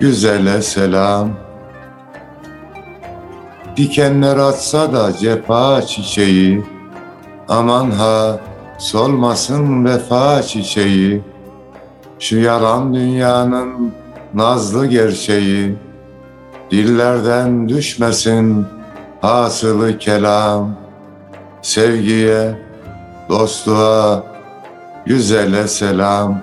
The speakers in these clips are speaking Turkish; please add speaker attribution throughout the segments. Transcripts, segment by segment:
Speaker 1: güzele selam. Dikenler atsa da cefa çiçeği, aman ha solmasın vefa çiçeği. Şu yalan dünyanın nazlı gerçeği, dillerden düşmesin hasılı kelam. Sevgiye, dostluğa, güzele selam.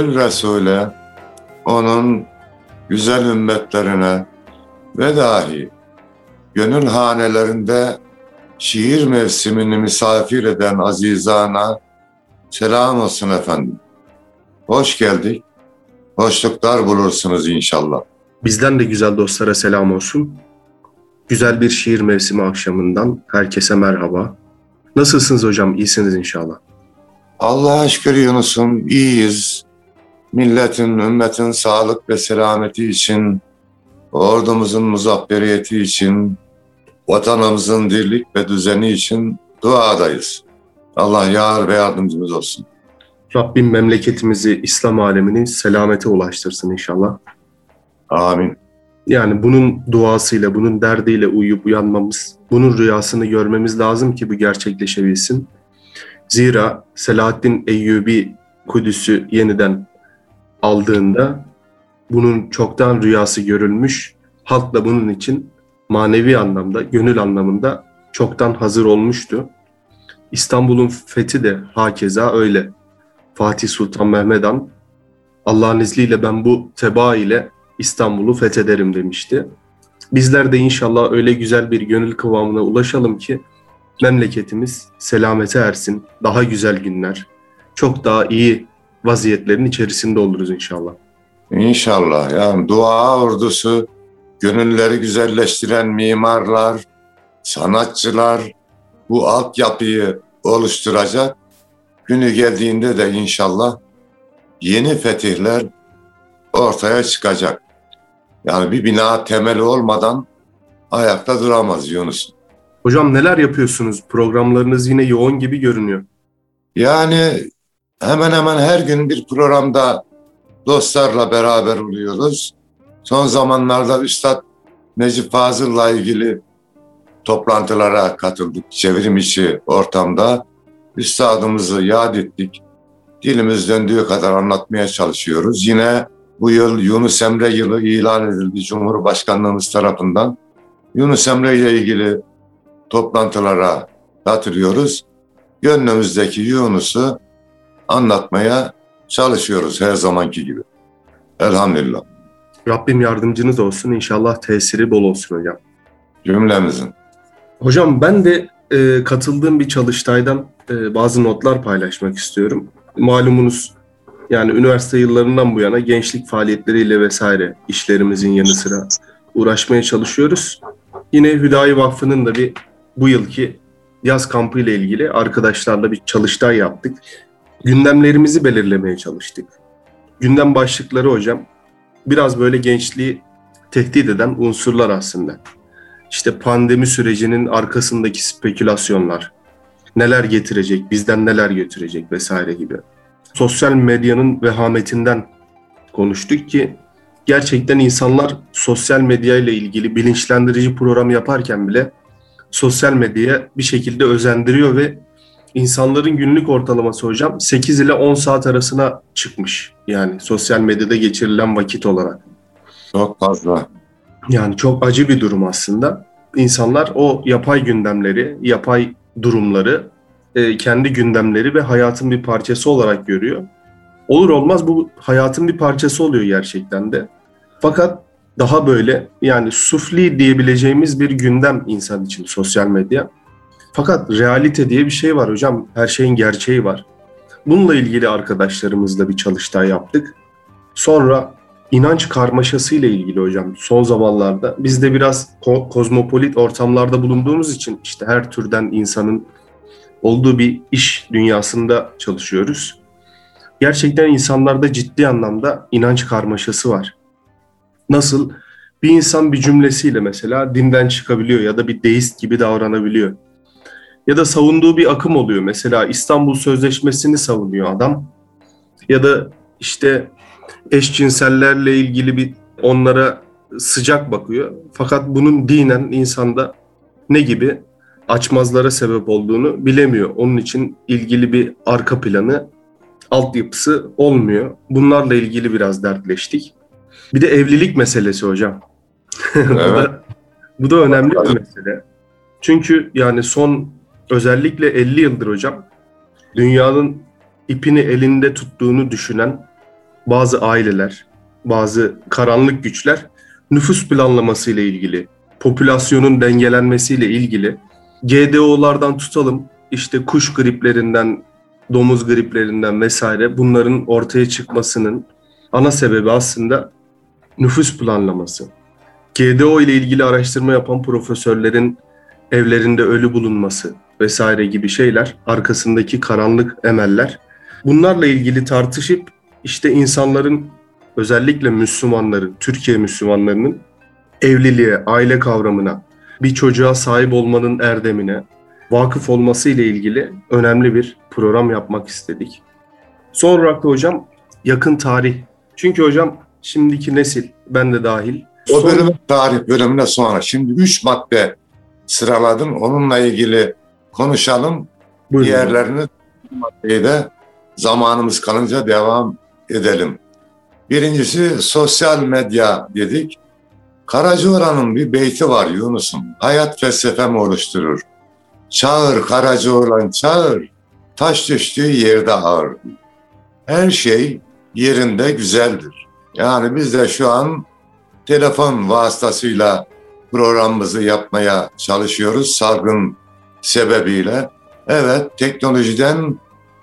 Speaker 1: Gül Resul'e, onun güzel ümmetlerine ve dahi gönül hanelerinde şiir mevsimini misafir eden azizana selam olsun efendim. Hoş geldik. Hoşluklar bulursunuz inşallah.
Speaker 2: Bizden de güzel dostlara selam olsun. Güzel bir şiir mevsimi akşamından herkese merhaba. Nasılsınız hocam? İyisiniz inşallah.
Speaker 1: Allah'a şükür Yunus'um iyiyiz. Milletin, ümmetin sağlık ve selameti için, ordumuzun muzafferiyeti için, vatanımızın dirlik ve düzeni için duadayız. Allah yar ve yardımcımız olsun.
Speaker 2: Rabbim memleketimizi, İslam alemini selamete ulaştırsın inşallah.
Speaker 1: Amin.
Speaker 2: Yani bunun duasıyla, bunun derdiyle uyuyup uyanmamız, bunun rüyasını görmemiz lazım ki bu gerçekleşebilsin. Zira Selahaddin Eyyubi Kudüs'ü yeniden aldığında bunun çoktan rüyası görülmüş, halk da bunun için manevi anlamda, gönül anlamında çoktan hazır olmuştu. İstanbul'un fethi de hakeza öyle. Fatih Sultan Mehmed Han Allah'ın izniyle ben bu teba ile İstanbul'u fethederim demişti. Bizler de inşallah öyle güzel bir gönül kıvamına ulaşalım ki memleketimiz selamete ersin, daha güzel günler, çok daha iyi vaziyetlerin içerisinde oluruz inşallah.
Speaker 1: İnşallah. Yani dua ordusu, gönülleri güzelleştiren mimarlar, sanatçılar bu altyapıyı oluşturacak. Günü geldiğinde de inşallah yeni fetihler ortaya çıkacak. Yani bir bina temeli olmadan ayakta duramaz Yunus.
Speaker 2: Hocam neler yapıyorsunuz? Programlarınız yine yoğun gibi görünüyor.
Speaker 1: Yani hemen hemen her gün bir programda dostlarla beraber oluyoruz. Son zamanlarda Üstad Necip Fazıl'la ilgili toplantılara katıldık. Çevrim içi ortamda Üstadımızı yad ettik. Dilimiz döndüğü kadar anlatmaya çalışıyoruz. Yine bu yıl Yunus Emre yılı ilan edildi Cumhurbaşkanlığımız tarafından. Yunus Emre ile ilgili toplantılara katılıyoruz. Gönlümüzdeki Yunus'u anlatmaya çalışıyoruz her zamanki gibi. Elhamdülillah.
Speaker 2: Rabbim yardımcınız olsun. İnşallah tesiri bol olsun hocam.
Speaker 1: Cümlemizin.
Speaker 2: Hocam ben de e, katıldığım bir çalıştaydan e, bazı notlar paylaşmak istiyorum. Malumunuz yani üniversite yıllarından bu yana gençlik faaliyetleriyle vesaire işlerimizin yanı sıra uğraşmaya çalışıyoruz. Yine Hüdayi Vakfı'nın da bir bu yılki yaz kampı ile ilgili arkadaşlarla bir çalıştay yaptık. Gündemlerimizi belirlemeye çalıştık. Gündem başlıkları hocam biraz böyle gençliği tehdit eden unsurlar aslında. İşte pandemi sürecinin arkasındaki spekülasyonlar, neler getirecek, bizden neler götürecek vesaire gibi. Sosyal medyanın vehametinden konuştuk ki gerçekten insanlar sosyal medya ile ilgili bilinçlendirici program yaparken bile sosyal medyaya bir şekilde özendiriyor ve insanların günlük ortalaması hocam 8 ile 10 saat arasına çıkmış. Yani sosyal medyada geçirilen vakit olarak.
Speaker 1: Çok fazla.
Speaker 2: Yani çok acı bir durum aslında. İnsanlar o yapay gündemleri, yapay durumları e, kendi gündemleri ve hayatın bir parçası olarak görüyor. Olur olmaz bu hayatın bir parçası oluyor gerçekten de. Fakat daha böyle yani sufli diyebileceğimiz bir gündem insan için sosyal medya. Fakat realite diye bir şey var hocam. Her şeyin gerçeği var. Bununla ilgili arkadaşlarımızla bir çalıştay yaptık. Sonra inanç karmaşası ile ilgili hocam son zamanlarda biz de biraz ko- kozmopolit ortamlarda bulunduğumuz için işte her türden insanın olduğu bir iş dünyasında çalışıyoruz. Gerçekten insanlarda ciddi anlamda inanç karmaşası var. Nasıl? Bir insan bir cümlesiyle mesela dinden çıkabiliyor ya da bir deist gibi davranabiliyor. Ya da savunduğu bir akım oluyor. Mesela İstanbul Sözleşmesi'ni savunuyor adam. Ya da işte eşcinsellerle ilgili bir onlara sıcak bakıyor. Fakat bunun dinen insanda ne gibi açmazlara sebep olduğunu bilemiyor. Onun için ilgili bir arka planı, altyapısı olmuyor. Bunlarla ilgili biraz dertleştik. Bir de evlilik meselesi hocam. Evet. bu, da, bu da önemli bir mesele. Çünkü yani son özellikle 50 yıldır hocam dünyanın ipini elinde tuttuğunu düşünen bazı aileler, bazı karanlık güçler nüfus planlaması ile ilgili, popülasyonun dengelenmesiyle ilgili GDO'lardan tutalım işte kuş griplerinden, domuz griplerinden vesaire bunların ortaya çıkmasının ana sebebi aslında nüfus planlaması. GDO ile ilgili araştırma yapan profesörlerin evlerinde ölü bulunması vesaire gibi şeyler, arkasındaki karanlık emeller. Bunlarla ilgili tartışıp işte insanların özellikle Müslümanların, Türkiye Müslümanlarının evliliğe, aile kavramına, bir çocuğa sahip olmanın erdemine vakıf olması ile ilgili önemli bir program yapmak istedik. Son olarak da hocam yakın tarih. Çünkü hocam şimdiki nesil, ben de dahil.
Speaker 1: O son... tarih bölümüne sonra. Şimdi üç madde sıraladım. Onunla ilgili konuşalım. Buyurun. Diğerlerini de zamanımız kalınca devam edelim. Birincisi sosyal medya dedik. Karacaoğlan'ın bir beyti var Yunus'un. Hayat felsefem oluşturur. Çağır Karacaoğlan çağır. Taş düştüğü yerde ağır. Her şey yerinde güzeldir. Yani biz de şu an telefon vasıtasıyla programımızı yapmaya çalışıyoruz salgın sebebiyle. Evet teknolojiden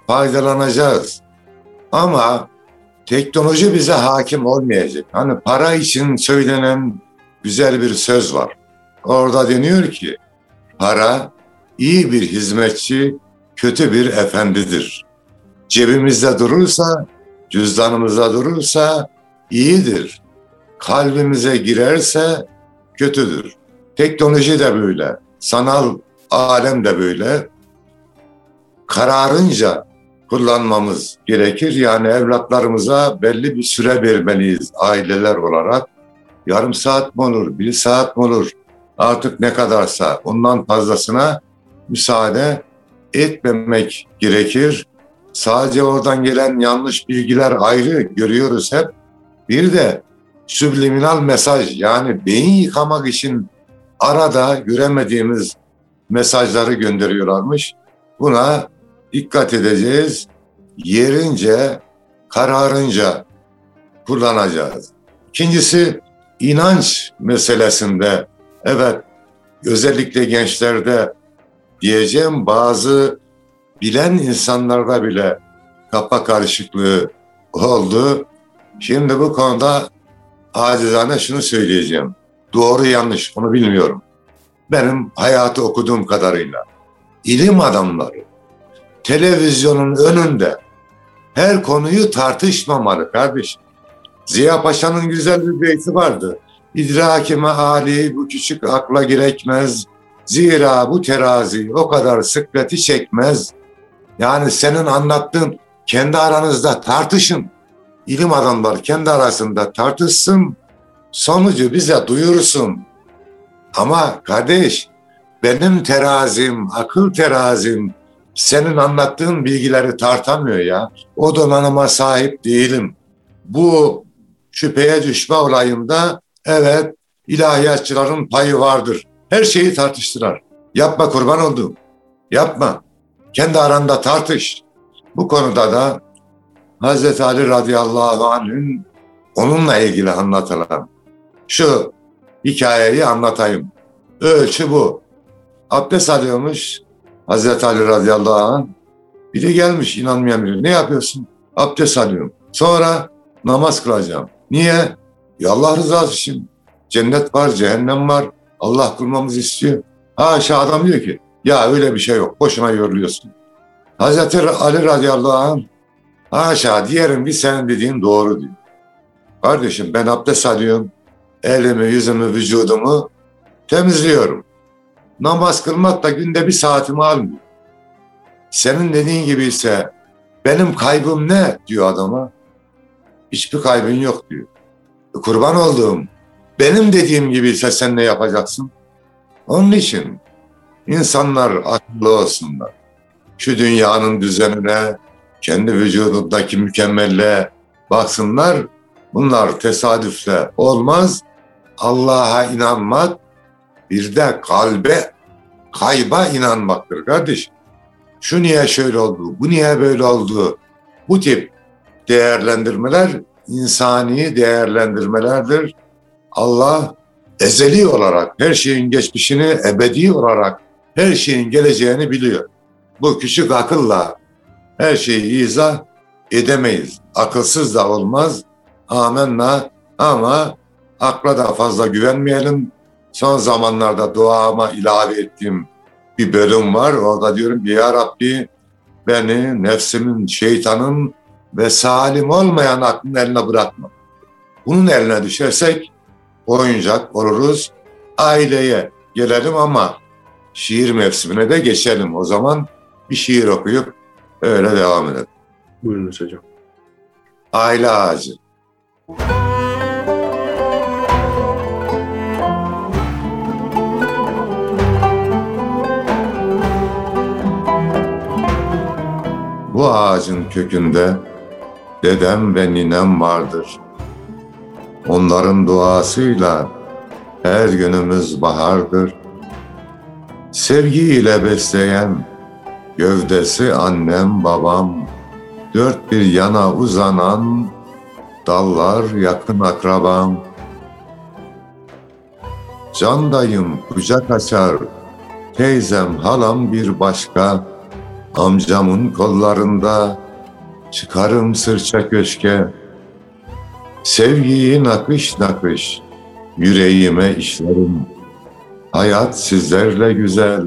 Speaker 1: faydalanacağız. Ama teknoloji bize hakim olmayacak. Hani para için söylenen güzel bir söz var. Orada deniyor ki para iyi bir hizmetçi, kötü bir efendidir. Cebimizde durursa, cüzdanımızda durursa iyidir. Kalbimize girerse kötüdür. Teknoloji de böyle, sanal alem de böyle. Kararınca kullanmamız gerekir. Yani evlatlarımıza belli bir süre vermeliyiz aileler olarak. Yarım saat mi olur, bir saat mi olur? Artık ne kadarsa ondan fazlasına müsaade etmemek gerekir. Sadece oradan gelen yanlış bilgiler ayrı görüyoruz hep. Bir de subliminal mesaj yani beyin yıkamak için arada göremediğimiz mesajları gönderiyorlarmış. Buna dikkat edeceğiz. Yerince, kararınca kullanacağız. İkincisi inanç meselesinde evet özellikle gençlerde diyeceğim bazı bilen insanlarda bile kafa karışıklığı oldu. Şimdi bu konuda acizane şunu söyleyeceğim. Doğru yanlış onu bilmiyorum. Benim hayatı okuduğum kadarıyla ilim adamları televizyonun önünde her konuyu tartışmamalı kardeşim. Ziya Paşa'nın güzel bir beyti vardı. İdrakime Ali bu küçük akla gerekmez. Zira bu terazi o kadar sıkleti çekmez. Yani senin anlattığın kendi aranızda tartışın. İlim adamları kendi arasında tartışsın. Sonucu bize duyursun. Ama kardeş benim terazim, akıl terazim senin anlattığın bilgileri tartamıyor ya. O donanıma sahip değilim. Bu şüpheye düşme olayında evet ilahiyatçıların payı vardır. Her şeyi tartıştılar. Yapma kurban oldum. Yapma. Kendi aranda tartış. Bu konuda da Hazreti Ali radıyallahu anh'ın onunla ilgili anlatılan şu hikayeyi anlatayım. Ölçü bu. Abdest alıyormuş Hazreti Ali radıyallahu anh. Biri gelmiş inanmayan biri. Ne yapıyorsun? Abdest alıyorum. Sonra namaz kılacağım. Niye? Ya Allah rızası için. Cennet var, cehennem var. Allah kılmamızı istiyor. Haşa adam diyor ki ya öyle bir şey yok. Boşuna yoruluyorsun. Hazreti Ali radıyallahu anh haşa diyelim ki senin dediğin doğru diyor. Kardeşim ben abdest alıyorum. Elimi, yüzümü, vücudumu temizliyorum. Namaz kılmak da günde bir saatimi almıyor. Senin dediğin gibi ise benim kaybım ne diyor adama. Hiçbir kaybın yok diyor. Kurban olduğum benim dediğim gibi ise sen ne yapacaksın? Onun için insanlar akıllı olsunlar. Şu dünyanın düzenine, kendi vücudundaki mükemmelle baksınlar. Bunlar tesadüfle olmaz. Allah'a inanmak bir de kalbe, kayba inanmaktır kardeşim. Şu niye şöyle oldu, bu niye böyle oldu? Bu tip değerlendirmeler insani değerlendirmelerdir. Allah ezeli olarak her şeyin geçmişini ebedi olarak her şeyin geleceğini biliyor. Bu küçük akılla her şeyi izah edemeyiz. Akılsız da olmaz. Amenna ama akla da fazla güvenmeyelim. Son zamanlarda duama ilave ettiğim bir bölüm var. Orada diyorum ki ya Rabbi beni nefsimin, şeytanın ve salim olmayan aklın eline bırakma. Bunun eline düşersek oyuncak oluruz. Aileye gelelim ama şiir mevsimine de geçelim. O zaman bir şiir okuyup öyle devam edelim.
Speaker 2: Buyurunuz hocam.
Speaker 1: Aile ağacı. Bu ağacın kökünde dedem ve ninem vardır. Onların duasıyla her günümüz bahardır. Sevgiyle besleyen gövdesi annem babam, dört bir yana uzanan dallar yakın akrabam. Candayım kucak açar, teyzem halam bir başka, amcamın kollarında çıkarım sırça köşke. Sevgiyi nakış nakış yüreğime işlerim. Hayat sizlerle güzel,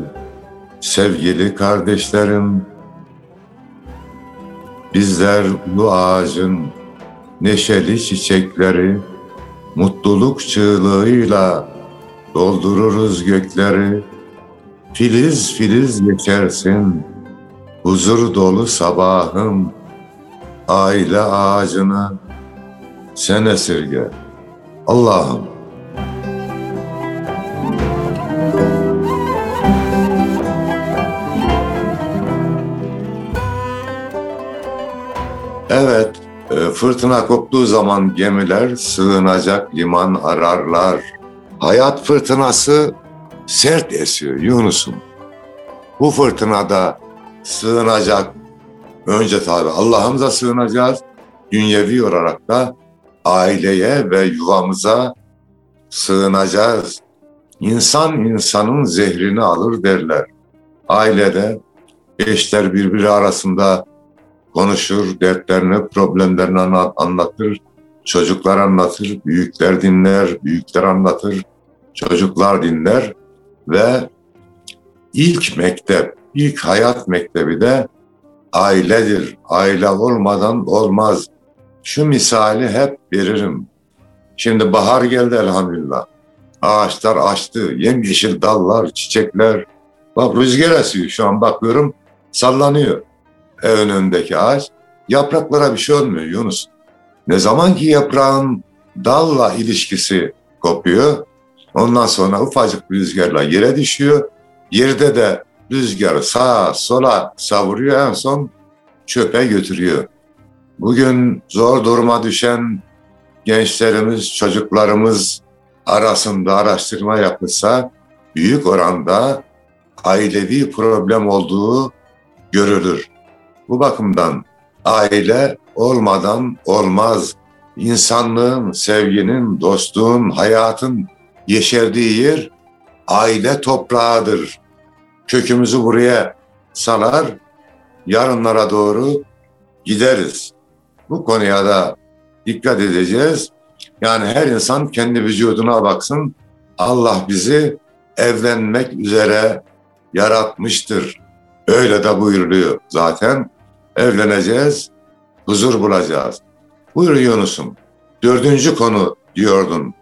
Speaker 1: sevgili kardeşlerim. Bizler bu ağacın neşeli çiçekleri, mutluluk çığlığıyla doldururuz gökleri. Filiz filiz geçersin, huzur dolu sabahım, aile ağacını sen esirge. Allah'ım Evet, e, fırtına koptuğu zaman gemiler sığınacak liman ararlar. Hayat fırtınası sert esiyor Yunus'um. Bu fırtınada sığınacak önce tabi Allah'ımıza sığınacağız. Dünyevi olarak da aileye ve yuvamıza sığınacağız. İnsan insanın zehrini alır derler. Ailede eşler birbiri arasında konuşur, dertlerini, problemlerini anlatır, çocuklar anlatır, büyükler dinler, büyükler anlatır, çocuklar dinler ve ilk mektep, ilk hayat mektebi de ailedir. Aile olmadan olmaz. Şu misali hep veririm. Şimdi bahar geldi elhamdülillah. Ağaçlar açtı, yemyeşil dallar, çiçekler. Bak rüzgar esiyor şu an bakıyorum sallanıyor. Evin önündeki ağaç. Yapraklara bir şey olmuyor Yunus. Ne zaman ki yaprağın dalla ilişkisi kopuyor, ondan sonra ufacık bir rüzgarla yere düşüyor. Yerde de rüzgarı sağa sola savuruyor en son çöpe götürüyor. Bugün zor duruma düşen gençlerimiz, çocuklarımız arasında araştırma yapılsa büyük oranda ailevi problem olduğu görülür. Bu bakımdan aile olmadan olmaz. İnsanlığın, sevginin, dostluğun, hayatın yeşerdiği yer aile toprağıdır. Kökümüzü buraya salar, yarınlara doğru gideriz. Bu konuya da dikkat edeceğiz. Yani her insan kendi vücuduna baksın. Allah bizi evlenmek üzere yaratmıştır. Öyle de buyuruluyor zaten. Evleneceğiz, huzur bulacağız. Buyur Yunus'um. Dördüncü konu diyordun.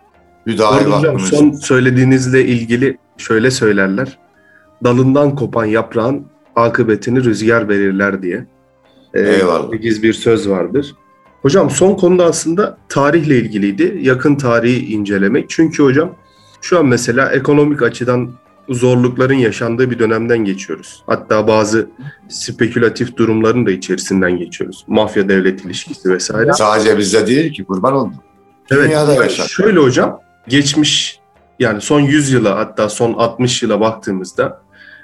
Speaker 2: Hüdayi son söylediğinizle ilgili şöyle söylerler. Dalından kopan yaprağın akıbetini rüzgar verirler diye.
Speaker 1: Ee, Eyvallah.
Speaker 2: Giz bir söz vardır. Hocam son konuda aslında tarihle ilgiliydi. Yakın tarihi incelemek. Çünkü hocam şu an mesela ekonomik açıdan zorlukların yaşandığı bir dönemden geçiyoruz. Hatta bazı spekülatif durumların da içerisinden geçiyoruz. Mafya devlet ilişkisi vesaire.
Speaker 1: Sadece bizde değil ki kurban oldum.
Speaker 2: Evet. Dünyada yaşar. Şöyle hocam geçmiş yani son 100 yıla hatta son 60 yıla baktığımızda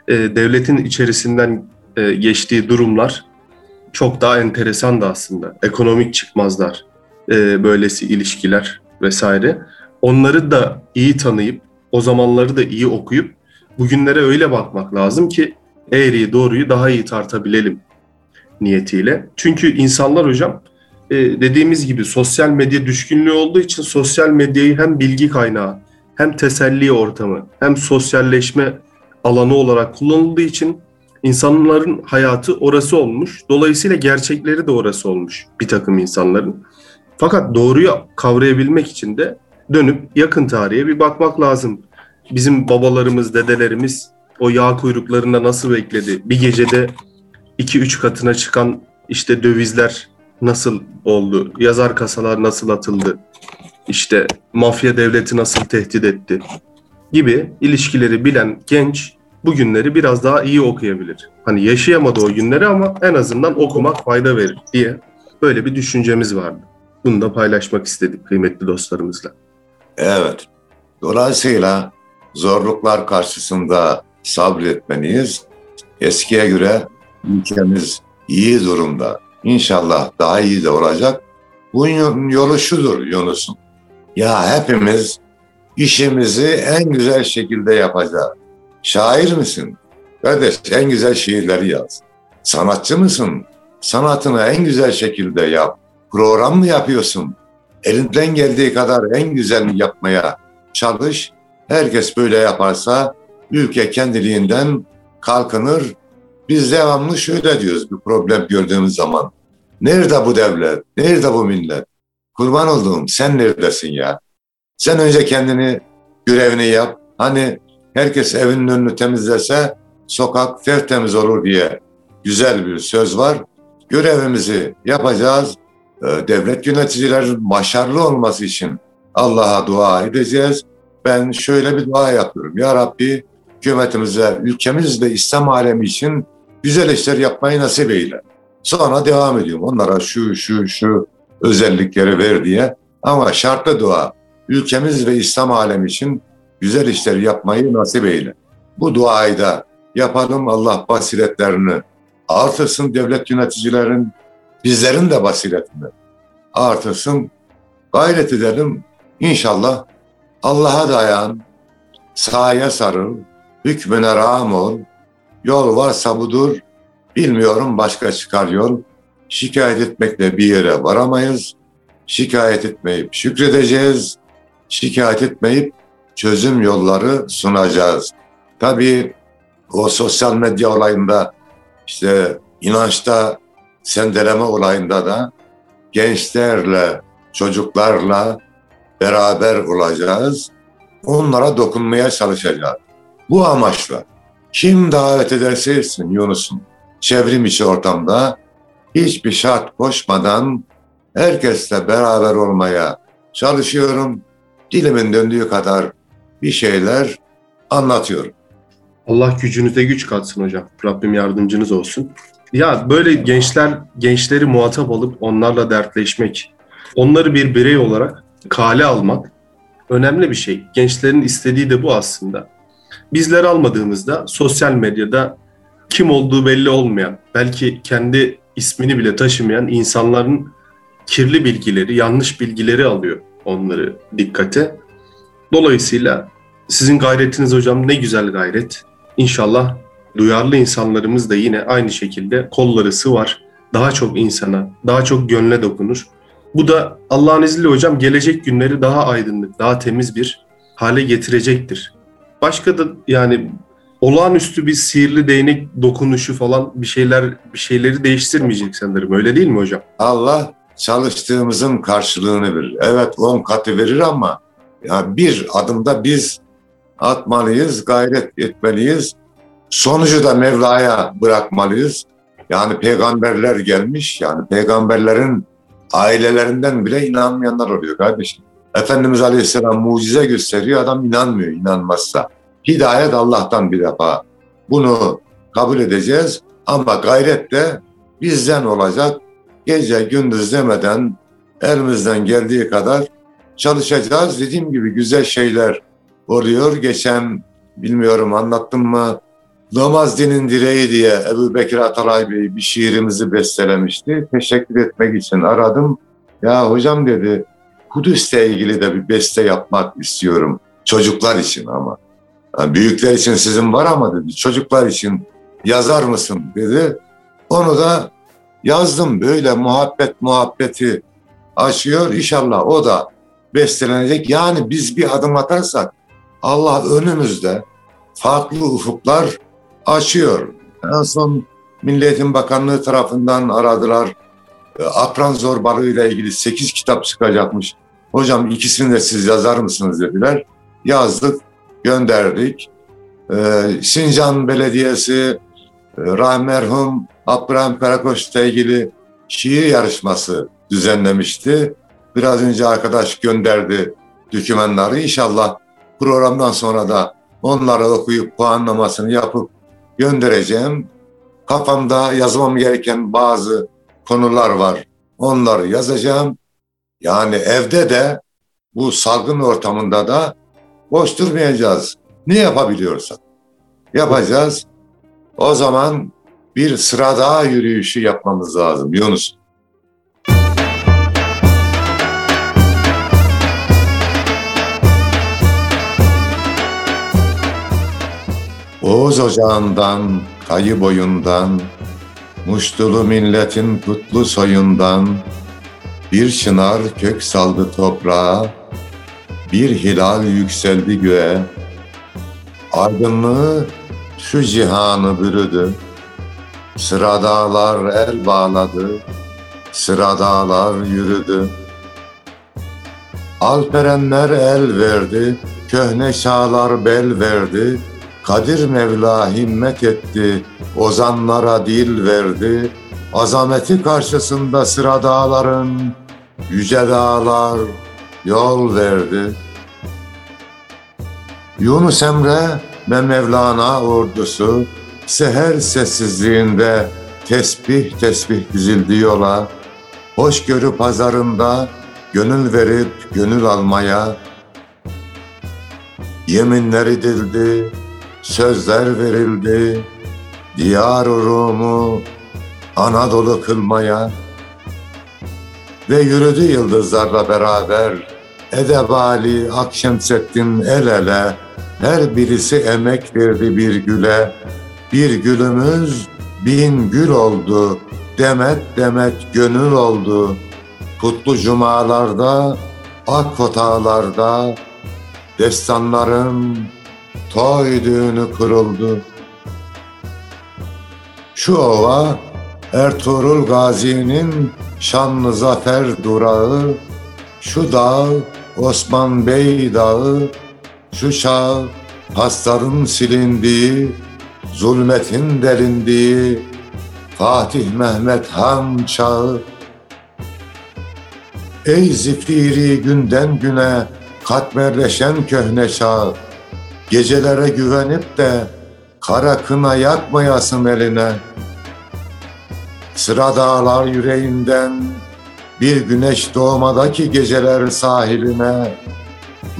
Speaker 2: e, devletin içerisinden e, geçtiği durumlar çok daha enteresan da aslında. Ekonomik çıkmazlar, e, böylesi ilişkiler vesaire. Onları da iyi tanıyıp, o zamanları da iyi okuyup bugünlere öyle bakmak lazım ki eğriyi doğruyu daha iyi tartabilelim niyetiyle. Çünkü insanlar hocam e, dediğimiz gibi sosyal medya düşkünlüğü olduğu için sosyal medyayı hem bilgi kaynağı hem teselli ortamı hem sosyalleşme alanı olarak kullanıldığı için insanların hayatı orası olmuş. Dolayısıyla gerçekleri de orası olmuş bir takım insanların. Fakat doğruyu kavrayabilmek için de dönüp yakın tarihe bir bakmak lazım. Bizim babalarımız, dedelerimiz o yağ kuyruklarında nasıl bekledi? Bir gecede 2-3 katına çıkan işte dövizler nasıl oldu? Yazar kasalar nasıl atıldı? İşte mafya devleti nasıl tehdit etti? Gibi ilişkileri bilen genç bu günleri biraz daha iyi okuyabilir. Hani yaşayamadı o günleri ama en azından okumak fayda verir diye böyle bir düşüncemiz vardı. Bunu da paylaşmak istedik kıymetli dostlarımızla.
Speaker 1: Evet. Dolayısıyla zorluklar karşısında sabretmeliyiz. Eskiye göre ülkemiz iyi durumda. İnşallah daha iyi de olacak. Bunun yolu şudur Yunus'um. Ya hepimiz işimizi en güzel şekilde yapacağız. Şair misin? Kardeş en güzel şiirleri yaz. Sanatçı mısın? Sanatını en güzel şekilde yap. Program mı yapıyorsun? Elinden geldiği kadar en güzelini yapmaya çalış. Herkes böyle yaparsa ülke kendiliğinden kalkınır. Biz devamlı şöyle diyoruz bir problem gördüğümüz zaman. Nerede bu devlet? Nerede bu millet? Kurban olduğum sen neredesin ya? Sen önce kendini görevini yap. Hani herkes evinin önünü temizlese sokak tertemiz olur diye güzel bir söz var. Görevimizi yapacağız. Ee, devlet yöneticilerin başarılı olması için Allah'a dua edeceğiz. Ben şöyle bir dua yapıyorum. Ya Rabbi hükümetimize, ülkemizde İslam alemi için güzel işler yapmayı nasip eyle. Sonra devam ediyorum. Onlara şu şu şu özellikleri ver diye. Ama şartlı dua. Ülkemiz ve İslam alemi için güzel işler yapmayı nasip eyle. Bu duayı da yapalım Allah basiretlerini artırsın devlet yöneticilerin, bizlerin de basiretini artırsın. Gayret edelim. İnşallah Allah'a dayan, sahaya sarıl, hükmüne rağm ol. Yol varsa budur, bilmiyorum başka çıkar yol. Şikayet etmekle bir yere varamayız. Şikayet etmeyip şükredeceğiz. Şikayet etmeyip çözüm yolları sunacağız. Tabii o sosyal medya olayında işte inançta sendeleme olayında da gençlerle, çocuklarla beraber olacağız. Onlara dokunmaya çalışacağız. Bu amaçla kim davet ederse etsin Yunus'un çevrim içi ortamda hiçbir şart koşmadan herkesle beraber olmaya çalışıyorum. Dilimin döndüğü kadar bir şeyler anlatıyorum.
Speaker 2: Allah gücünüze güç katsın hocam. Rabbim yardımcınız olsun. Ya böyle gençler gençleri muhatap alıp onlarla dertleşmek, onları bir birey olarak kale almak önemli bir şey. Gençlerin istediği de bu aslında. Bizler almadığımızda sosyal medyada kim olduğu belli olmayan, belki kendi ismini bile taşımayan insanların kirli bilgileri, yanlış bilgileri alıyor onları dikkate. Dolayısıyla sizin gayretiniz hocam ne güzel gayret. İnşallah duyarlı insanlarımız da yine aynı şekilde kolları sıvar, daha çok insana, daha çok gönle dokunur. Bu da Allah'ın izniyle hocam gelecek günleri daha aydınlık, daha temiz bir hale getirecektir. Başka da yani olağanüstü bir sihirli değnek dokunuşu falan bir şeyler bir şeyleri değiştirmeyecek sanırım. Öyle değil mi hocam?
Speaker 1: Allah çalıştığımızın karşılığını verir. Evet on katı verir ama ya bir adımda biz atmalıyız, gayret etmeliyiz. Sonucu da Mevla'ya bırakmalıyız. Yani peygamberler gelmiş, yani peygamberlerin ailelerinden bile inanmayanlar oluyor kardeşim. Efendimiz Aleyhisselam mucize gösteriyor, adam inanmıyor inanmazsa. Hidayet Allah'tan bir defa. Bunu kabul edeceğiz ama gayret de bizden olacak. Gece gündüz demeden elimizden geldiği kadar çalışacağız. Dediğim gibi güzel şeyler oluyor. Geçen bilmiyorum anlattım mı Namaz dinin direği diye Ebu Bekir Atalay Bey bir şiirimizi bestelemişti. Teşekkür etmek için aradım. Ya hocam dedi Kudüs'le ilgili de bir beste yapmak istiyorum. Çocuklar için ama. Yani büyükler için sizin var ama dedi. Çocuklar için yazar mısın dedi. Onu da yazdım böyle muhabbet muhabbeti aşıyor. İnşallah o da bestelenecek. Yani biz bir adım atarsak Allah önümüzde farklı ufuklar açıyor. En son Milliyetin Bakanlığı tarafından aradılar. E, Akran zorbalığı ile ilgili 8 kitap çıkacakmış. Hocam ikisini de siz yazar mısınız dediler. Yazdık, gönderdik. Ee, Sincan Belediyesi e, rahmerhum Abdurrahim Karakoç'la ilgili şiir yarışması düzenlemişti. Biraz önce arkadaş gönderdi dokümanları. İnşallah programdan sonra da onları okuyup puanlamasını yapıp göndereceğim. Kafamda yazmam gereken bazı konular var. Onları yazacağım. Yani evde de bu salgın ortamında da boş durmayacağız. Ne yapabiliyorsak yapacağız. O zaman bir sıra daha yürüyüşü yapmamız lazım Yunus. Oğuz ocağından, kayı boyundan, Muştulu milletin kutlu soyundan, Bir çınar kök saldı toprağa, Bir hilal yükseldi göğe, Aydınlığı şu cihanı bürüdü, Sıra dağlar el bağladı, Sıra dağlar yürüdü. Alperenler el verdi, Köhne çağlar bel verdi, Kadir Mevla himmet etti, ozanlara dil verdi. Azameti karşısında sıra dağların, yüce dağlar yol verdi. Yunus Emre ve Mevlana ordusu seher sessizliğinde tesbih tesbih dizildi yola. Hoşgörü pazarında gönül verip gönül almaya yeminler edildi, sözler verildi. Diyar Rum'u Anadolu kılmaya ve yürüdü yıldızlarla beraber Edebali Akşemseddin el ele her birisi emek verdi bir güle bir gülümüz bin gül oldu demet demet gönül oldu kutlu cumalarda ak kotalarda destanların toy düğünü kuruldu. Şu ova Ertuğrul Gazi'nin şanlı zafer durağı, şu dağ Osman Bey dağı, şu çağ hasların silindiği, zulmetin delindiği, Fatih Mehmet Han çağı. Ey zifiri günden güne katmerleşen köhne çağ, gecelere güvenip de kara kına yakmayasın eline. Sıra dağlar yüreğinden bir güneş doğmadaki geceler sahiline,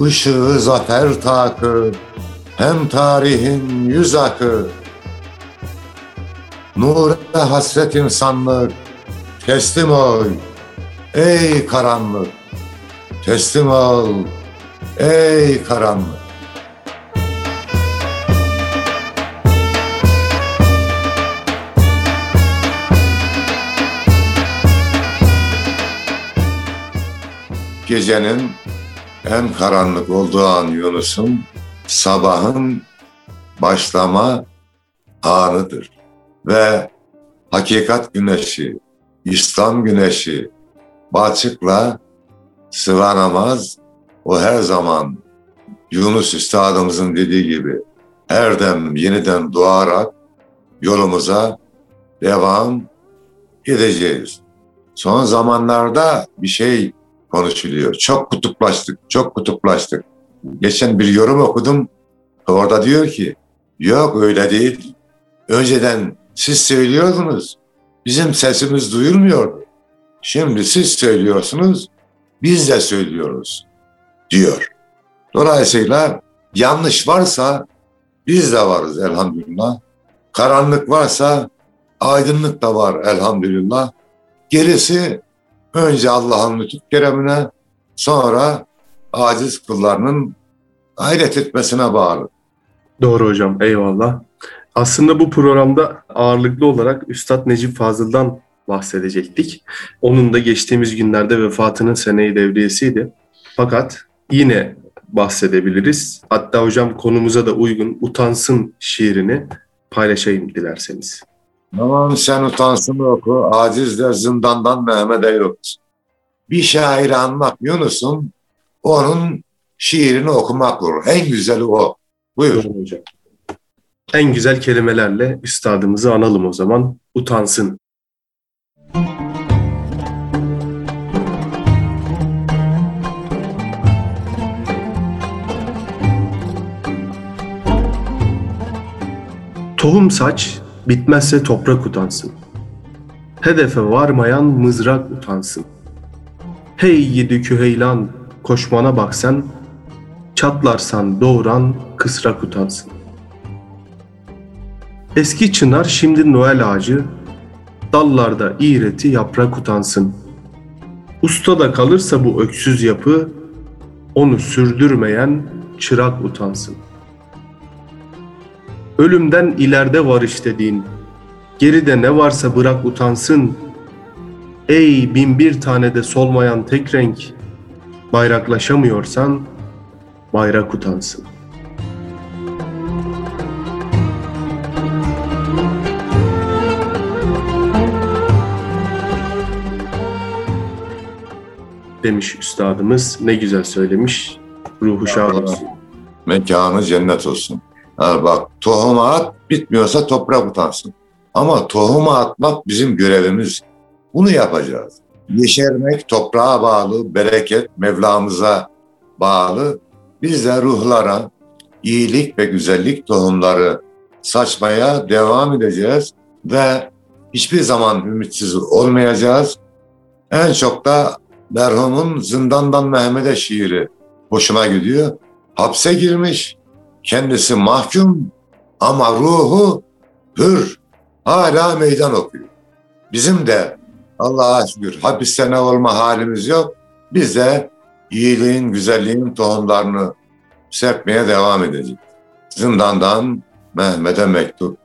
Speaker 1: ışığı zafer takı, hem tarihin yüz akı. Nure hasret insanlık, teslim ol, ey karanlık, teslim ol, ey karanlık. Gecenin en karanlık olduğu an Yunus'un sabahın başlama anıdır. Ve hakikat güneşi, İslam güneşi Balçık'la sıvanamaz. O her zaman Yunus Üstadımızın dediği gibi her dem yeniden doğarak yolumuza devam edeceğiz. Son zamanlarda bir şey konuşuluyor. Çok kutuplaştık, çok kutuplaştık. Geçen bir yorum okudum. Orada diyor ki, yok öyle değil. Önceden siz söylüyordunuz, bizim sesimiz duyulmuyordu. Şimdi siz söylüyorsunuz, biz de söylüyoruz diyor. Dolayısıyla yanlış varsa biz de varız elhamdülillah. Karanlık varsa aydınlık da var elhamdülillah. Gerisi önce Allah'ın lütuf keremine sonra aciz kullarının gayret etmesine bağlı.
Speaker 2: Doğru hocam eyvallah. Aslında bu programda ağırlıklı olarak Üstad Necip Fazıl'dan bahsedecektik. Onun da geçtiğimiz günlerde vefatının seneyi devriyesiydi. Fakat yine bahsedebiliriz. Hatta hocam konumuza da uygun Utansın şiirini paylaşayım dilerseniz.
Speaker 1: Aman sen utansın oku, acizler zindandan Mehmet'e yok. Bir şairi anmak Yunus'un, onun şiirini okumak olur. En güzeli o. Buyur.
Speaker 2: Doğru hocam. En güzel kelimelerle üstadımızı analım o zaman. Utansın. Tohum saç, bitmezse toprak utansın. Hedefe varmayan mızrak utansın. Hey yedi küheylan, koşmana bak sen, çatlarsan doğuran kısrak utansın. Eski çınar şimdi Noel ağacı, dallarda iğreti yaprak utansın. Usta da kalırsa bu öksüz yapı, onu sürdürmeyen çırak utansın. Ölümden ileride var istediğin, geride ne varsa bırak utansın. Ey bin bir tane de solmayan tek renk, bayraklaşamıyorsan bayrak utansın. Demiş üstadımız. Ne güzel söylemiş. Ruhu şad olsun.
Speaker 1: Mekanı cennet olsun. Ha bak tohum at bitmiyorsa toprak utansın. Ama tohumu atmak bizim görevimiz. Bunu yapacağız. Yeşermek toprağa bağlı, bereket Mevlamıza bağlı. Biz de ruhlara iyilik ve güzellik tohumları saçmaya devam edeceğiz ve hiçbir zaman ümitsiz olmayacağız. En çok da merhumun Zindandan Mehmet'e şiiri hoşuma gidiyor. Hapse girmiş, kendisi mahkum ama ruhu hür, hala meydan okuyor. Bizim de Allah'a şükür hapiste ne olma halimiz yok. Biz de iyiliğin, güzelliğin tohumlarını serpmeye devam edeceğiz. Zindandan Mehmet'e mektup.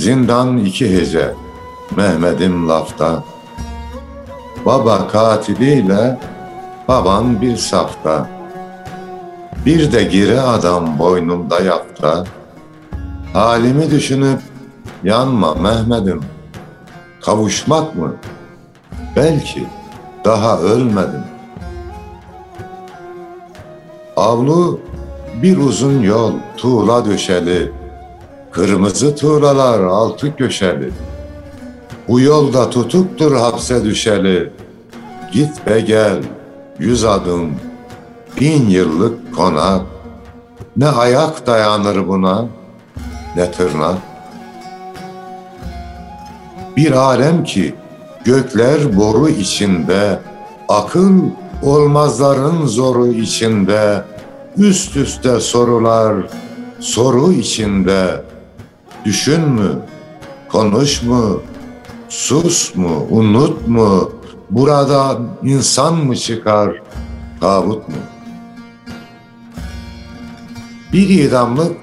Speaker 1: Zindan iki hece, Mehmet'im lafta. Baba katiliyle baban bir safta. Bir de giri adam boynumda yafta. Halimi düşünüp yanma Mehmet'im. Kavuşmak mı? Belki daha ölmedim. Avlu bir uzun yol tuğla döşeli. Kırmızı tuğlalar altı köşeli. Bu yolda tutuktur hapse düşeli. Git ve gel yüz adım, bin yıllık konak. Ne ayak dayanır buna, ne tırnak. Bir alem ki gökler boru içinde, akıl olmazların zoru içinde, üst üste sorular soru içinde, düşün mü, konuş mu, sus mu, unut mu, burada insan mı çıkar, tağut mu? Bir idamlık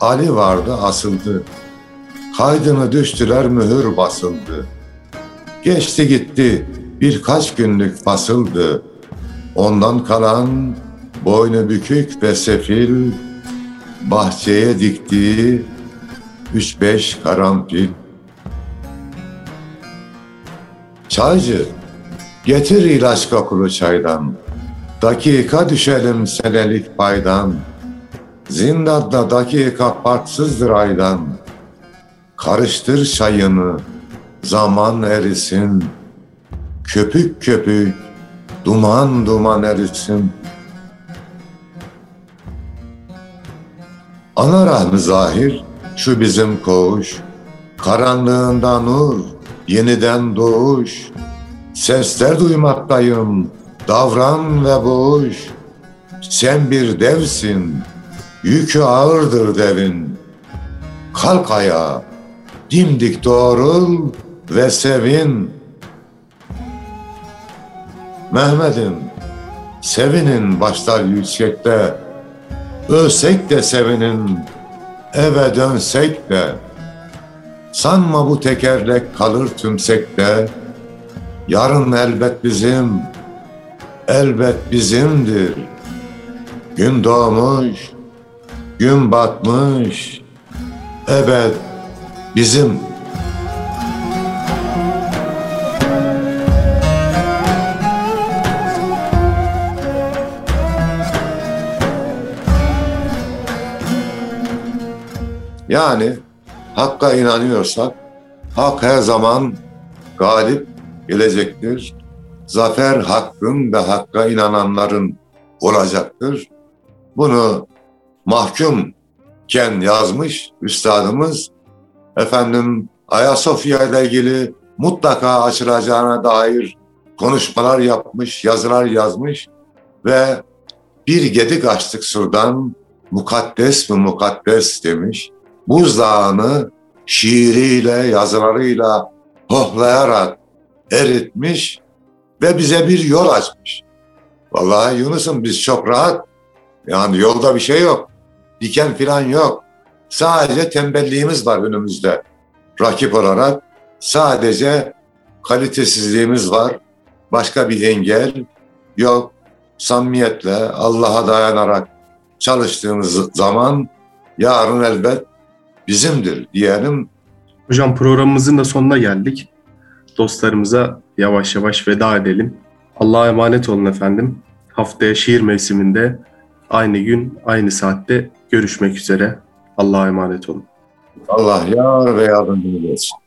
Speaker 1: Ali vardı asıldı. Kaydını düştüler mühür basıldı. Geçti gitti birkaç günlük fasıldı. Ondan kalan boynu bükük ve sefil bahçeye diktiği üç beş karanfil. Çaycı getir ilaç kokulu çaydan. Dakika düşelim senelik paydan. Zindanda dakika farksızdır aydan. Karıştır çayını, zaman erisin. Köpük köpük, duman duman erisin. Ana rahmi zahir, şu bizim koğuş. Karanlığında nur, yeniden doğuş. Sesler duymaktayım, davran ve boğuş. Sen bir devsin, yükü ağırdır devin. Kalk ayağa, dimdik doğrul ve sevin. Mehmet'im, sevinin başlar yüksekte. Ölsek de sevinin, eve dönsek de. Sanma bu tekerlek kalır tümsekte. Yarın elbet bizim, elbet bizimdir. Gün doğmuş, gün batmış, ebed bizim. Yani Hakka inanıyorsak, Hak her zaman galip gelecektir. Zafer Hakk'ın ve Hakk'a inananların olacaktır. Bunu mahkumken yazmış üstadımız efendim Ayasofya ile ilgili mutlaka açılacağına dair konuşmalar yapmış, yazılar yazmış ve bir gedik açtık surdan mukaddes mi mukaddes demiş. Buzdağını şiiriyle, yazılarıyla hohlayarak eritmiş ve bize bir yol açmış. Vallahi Yunus'um biz çok rahat. Yani yolda bir şey yok. Diken filan yok. Sadece tembelliğimiz var önümüzde. Rakip olarak sadece kalitesizliğimiz var. Başka bir engel yok. Samimiyetle Allah'a dayanarak çalıştığımız zaman yarın elbet bizimdir diyelim.
Speaker 2: Hocam programımızın da sonuna geldik. Dostlarımıza yavaş yavaş veda edelim. Allah'a emanet olun efendim. Haftaya şiir mevsiminde aynı gün, aynı saatte görüşmek üzere. Allah'a emanet olun.
Speaker 1: Allah yar ve yardımcınız olsun.